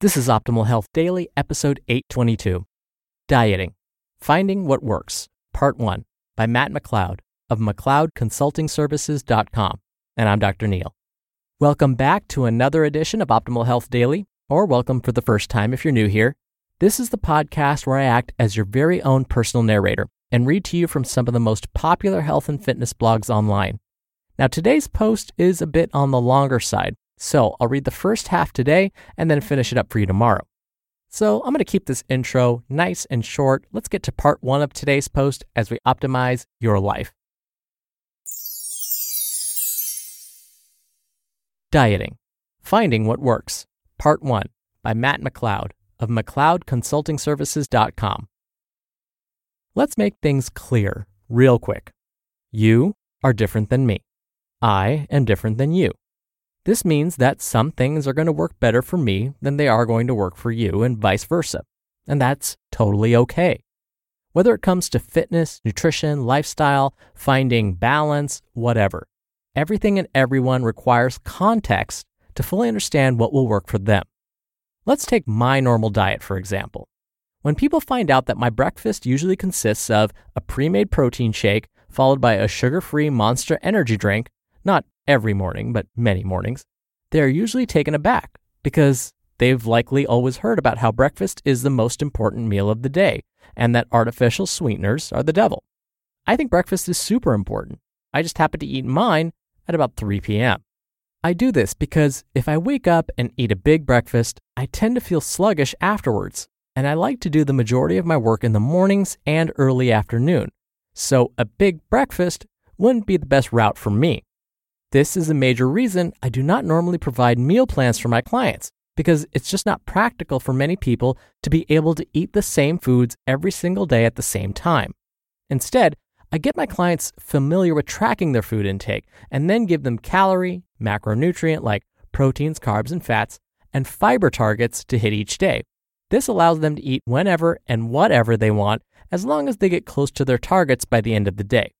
This is Optimal Health Daily, episode 822 Dieting Finding What Works, Part 1 by Matt McLeod of McLeodConsultingServices.com. And I'm Dr. Neil. Welcome back to another edition of Optimal Health Daily, or welcome for the first time if you're new here. This is the podcast where I act as your very own personal narrator and read to you from some of the most popular health and fitness blogs online. Now, today's post is a bit on the longer side, so I'll read the first half today and then finish it up for you tomorrow. So I'm going to keep this intro nice and short. Let's get to part one of today's post as we optimize your life. Dieting Finding What Works, Part 1 by Matt McLeod of McLeodConsultingServices.com. Let's make things clear real quick. You are different than me. I am different than you. This means that some things are going to work better for me than they are going to work for you, and vice versa. And that's totally okay. Whether it comes to fitness, nutrition, lifestyle, finding balance, whatever, everything and everyone requires context to fully understand what will work for them. Let's take my normal diet, for example. When people find out that my breakfast usually consists of a pre made protein shake followed by a sugar free monster energy drink, not every morning, but many mornings, they are usually taken aback because they've likely always heard about how breakfast is the most important meal of the day and that artificial sweeteners are the devil. I think breakfast is super important. I just happen to eat mine at about 3 p.m. I do this because if I wake up and eat a big breakfast, I tend to feel sluggish afterwards, and I like to do the majority of my work in the mornings and early afternoon. So a big breakfast wouldn't be the best route for me. This is a major reason I do not normally provide meal plans for my clients because it's just not practical for many people to be able to eat the same foods every single day at the same time. Instead, I get my clients familiar with tracking their food intake and then give them calorie, macronutrient like proteins, carbs, and fats, and fiber targets to hit each day. This allows them to eat whenever and whatever they want as long as they get close to their targets by the end of the day.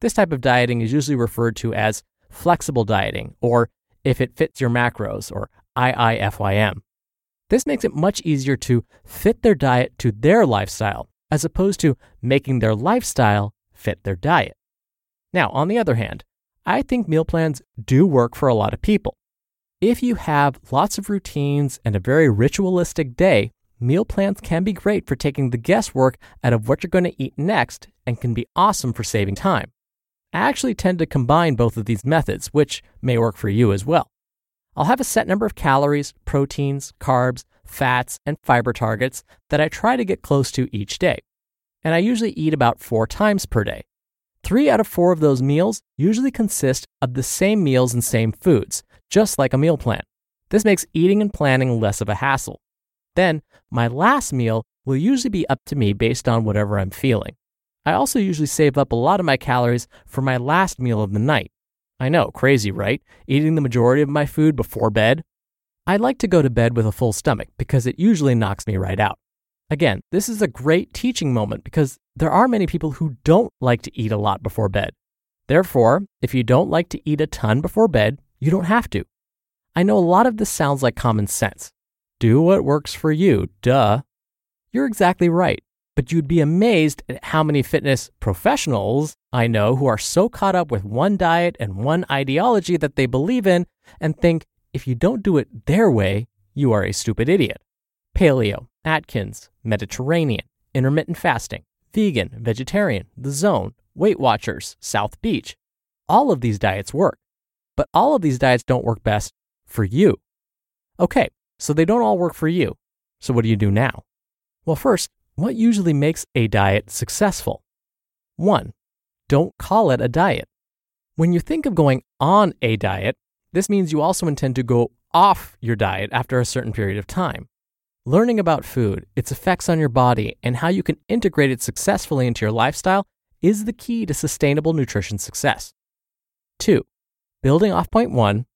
This type of dieting is usually referred to as flexible dieting, or if it fits your macros, or IIFYM. This makes it much easier to fit their diet to their lifestyle, as opposed to making their lifestyle fit their diet. Now, on the other hand, I think meal plans do work for a lot of people. If you have lots of routines and a very ritualistic day, meal plans can be great for taking the guesswork out of what you're going to eat next and can be awesome for saving time. I actually tend to combine both of these methods, which may work for you as well. I'll have a set number of calories, proteins, carbs, fats, and fiber targets that I try to get close to each day. And I usually eat about four times per day. Three out of four of those meals usually consist of the same meals and same foods, just like a meal plan. This makes eating and planning less of a hassle. Then, my last meal will usually be up to me based on whatever I'm feeling. I also usually save up a lot of my calories for my last meal of the night. I know, crazy, right? Eating the majority of my food before bed. I like to go to bed with a full stomach because it usually knocks me right out. Again, this is a great teaching moment because there are many people who don't like to eat a lot before bed. Therefore, if you don't like to eat a ton before bed, you don't have to. I know a lot of this sounds like common sense. Do what works for you, duh. You're exactly right. But you'd be amazed at how many fitness professionals I know who are so caught up with one diet and one ideology that they believe in and think if you don't do it their way, you are a stupid idiot. Paleo, Atkins, Mediterranean, intermittent fasting, vegan, vegetarian, the zone, Weight Watchers, South Beach. All of these diets work, but all of these diets don't work best for you. Okay, so they don't all work for you. So what do you do now? Well, first, what usually makes a diet successful? One, don't call it a diet. When you think of going on a diet, this means you also intend to go off your diet after a certain period of time. Learning about food, its effects on your body, and how you can integrate it successfully into your lifestyle is the key to sustainable nutrition success. Two, building off point one,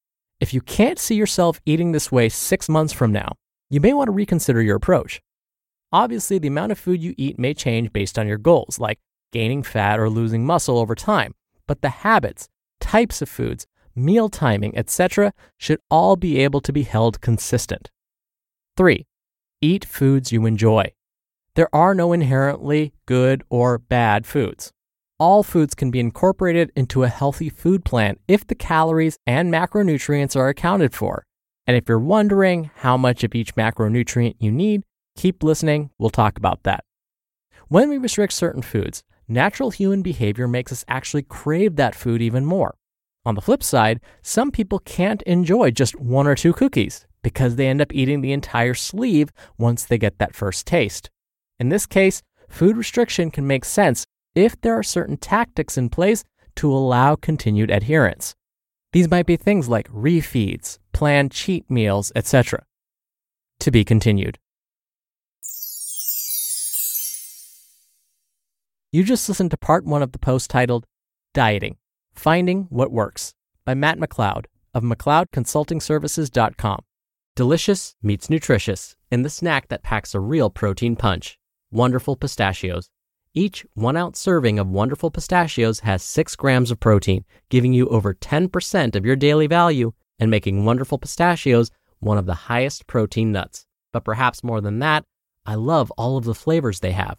if you can't see yourself eating this way six months from now, you may want to reconsider your approach. Obviously, the amount of food you eat may change based on your goals, like gaining fat or losing muscle over time, but the habits, types of foods, meal timing, etc., should all be able to be held consistent. 3. Eat foods you enjoy. There are no inherently good or bad foods. All foods can be incorporated into a healthy food plan if the calories and macronutrients are accounted for. And if you're wondering how much of each macronutrient you need, keep listening, we'll talk about that. When we restrict certain foods, natural human behavior makes us actually crave that food even more. On the flip side, some people can't enjoy just one or two cookies because they end up eating the entire sleeve once they get that first taste. In this case, food restriction can make sense if there are certain tactics in place to allow continued adherence. These might be things like refeeds, planned cheat meals, etc. To be continued. You just listened to part one of the post titled Dieting Finding What Works by Matt McLeod of McLeodConsultingServices.com. Delicious meets nutritious in the snack that packs a real protein punch. Wonderful pistachios. Each one ounce serving of wonderful pistachios has six grams of protein, giving you over 10% of your daily value and making wonderful pistachios one of the highest protein nuts. But perhaps more than that, I love all of the flavors they have.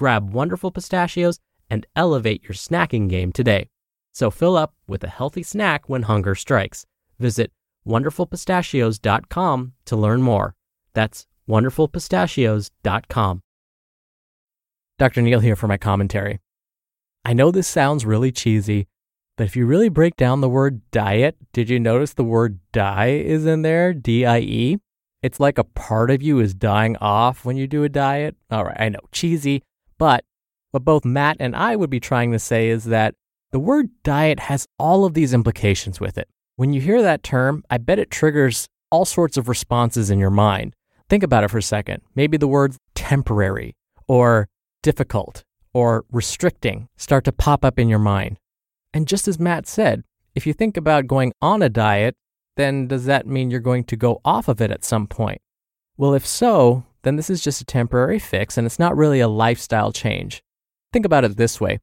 Grab Wonderful Pistachios and elevate your snacking game today. So fill up with a healthy snack when hunger strikes. Visit wonderfulpistachios.com to learn more. That's wonderfulpistachios.com. Dr. Neil here for my commentary. I know this sounds really cheesy, but if you really break down the word diet, did you notice the word die is in there? D I E? It's like a part of you is dying off when you do a diet. All right, I know, cheesy, but what both Matt and I would be trying to say is that the word diet has all of these implications with it. When you hear that term, I bet it triggers all sorts of responses in your mind. Think about it for a second. Maybe the words temporary or difficult or restricting start to pop up in your mind. And just as Matt said, if you think about going on a diet, then does that mean you're going to go off of it at some point? Well, if so, then this is just a temporary fix and it's not really a lifestyle change. Think about it this way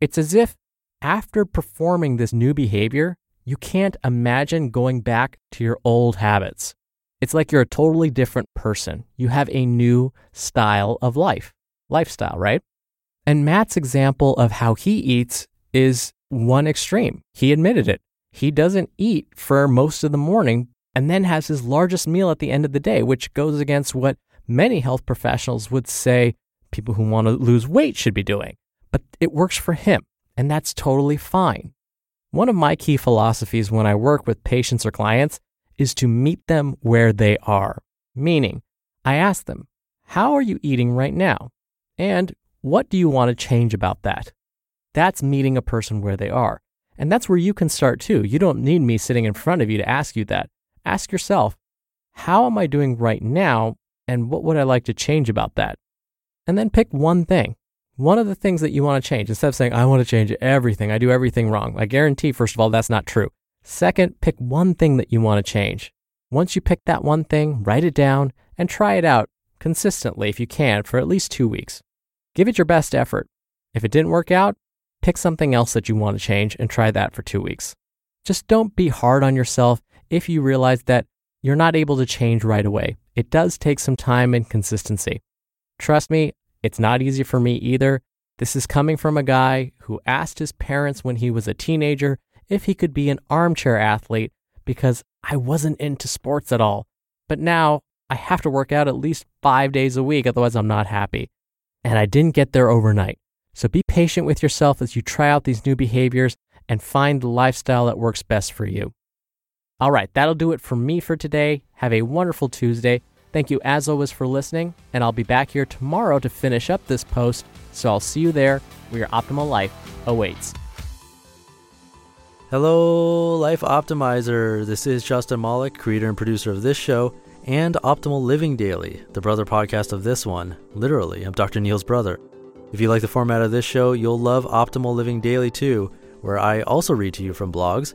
it's as if after performing this new behavior, you can't imagine going back to your old habits. It's like you're a totally different person. You have a new style of life, lifestyle, right? And Matt's example of how he eats is one extreme. He admitted it. He doesn't eat for most of the morning and then has his largest meal at the end of the day, which goes against what many health professionals would say people who want to lose weight should be doing. But it works for him, and that's totally fine. One of my key philosophies when I work with patients or clients is to meet them where they are. Meaning, I ask them, How are you eating right now? And what do you want to change about that? That's meeting a person where they are. And that's where you can start too. You don't need me sitting in front of you to ask you that. Ask yourself, How am I doing right now? And what would I like to change about that? And then pick one thing one of the things that you want to change instead of saying, I want to change everything, I do everything wrong. I guarantee, first of all, that's not true. Second, pick one thing that you want to change. Once you pick that one thing, write it down and try it out consistently if you can for at least two weeks. Give it your best effort. If it didn't work out, pick something else that you want to change and try that for two weeks. Just don't be hard on yourself if you realize that you're not able to change right away. It does take some time and consistency. Trust me, it's not easy for me either. This is coming from a guy who asked his parents when he was a teenager if he could be an armchair athlete because I wasn't into sports at all. But now I have to work out at least five days a week, otherwise, I'm not happy. And I didn't get there overnight. So be patient with yourself as you try out these new behaviors and find the lifestyle that works best for you. All right, that'll do it for me for today. Have a wonderful Tuesday. Thank you as always for listening, and I'll be back here tomorrow to finish up this post. So I'll see you there where your optimal life awaits. Hello, Life Optimizer. This is Justin Malik, creator and producer of this show and Optimal Living Daily, the brother podcast of this one. Literally, I'm Dr. Neil's brother. If you like the format of this show, you'll love Optimal Living Daily too, where I also read to you from blogs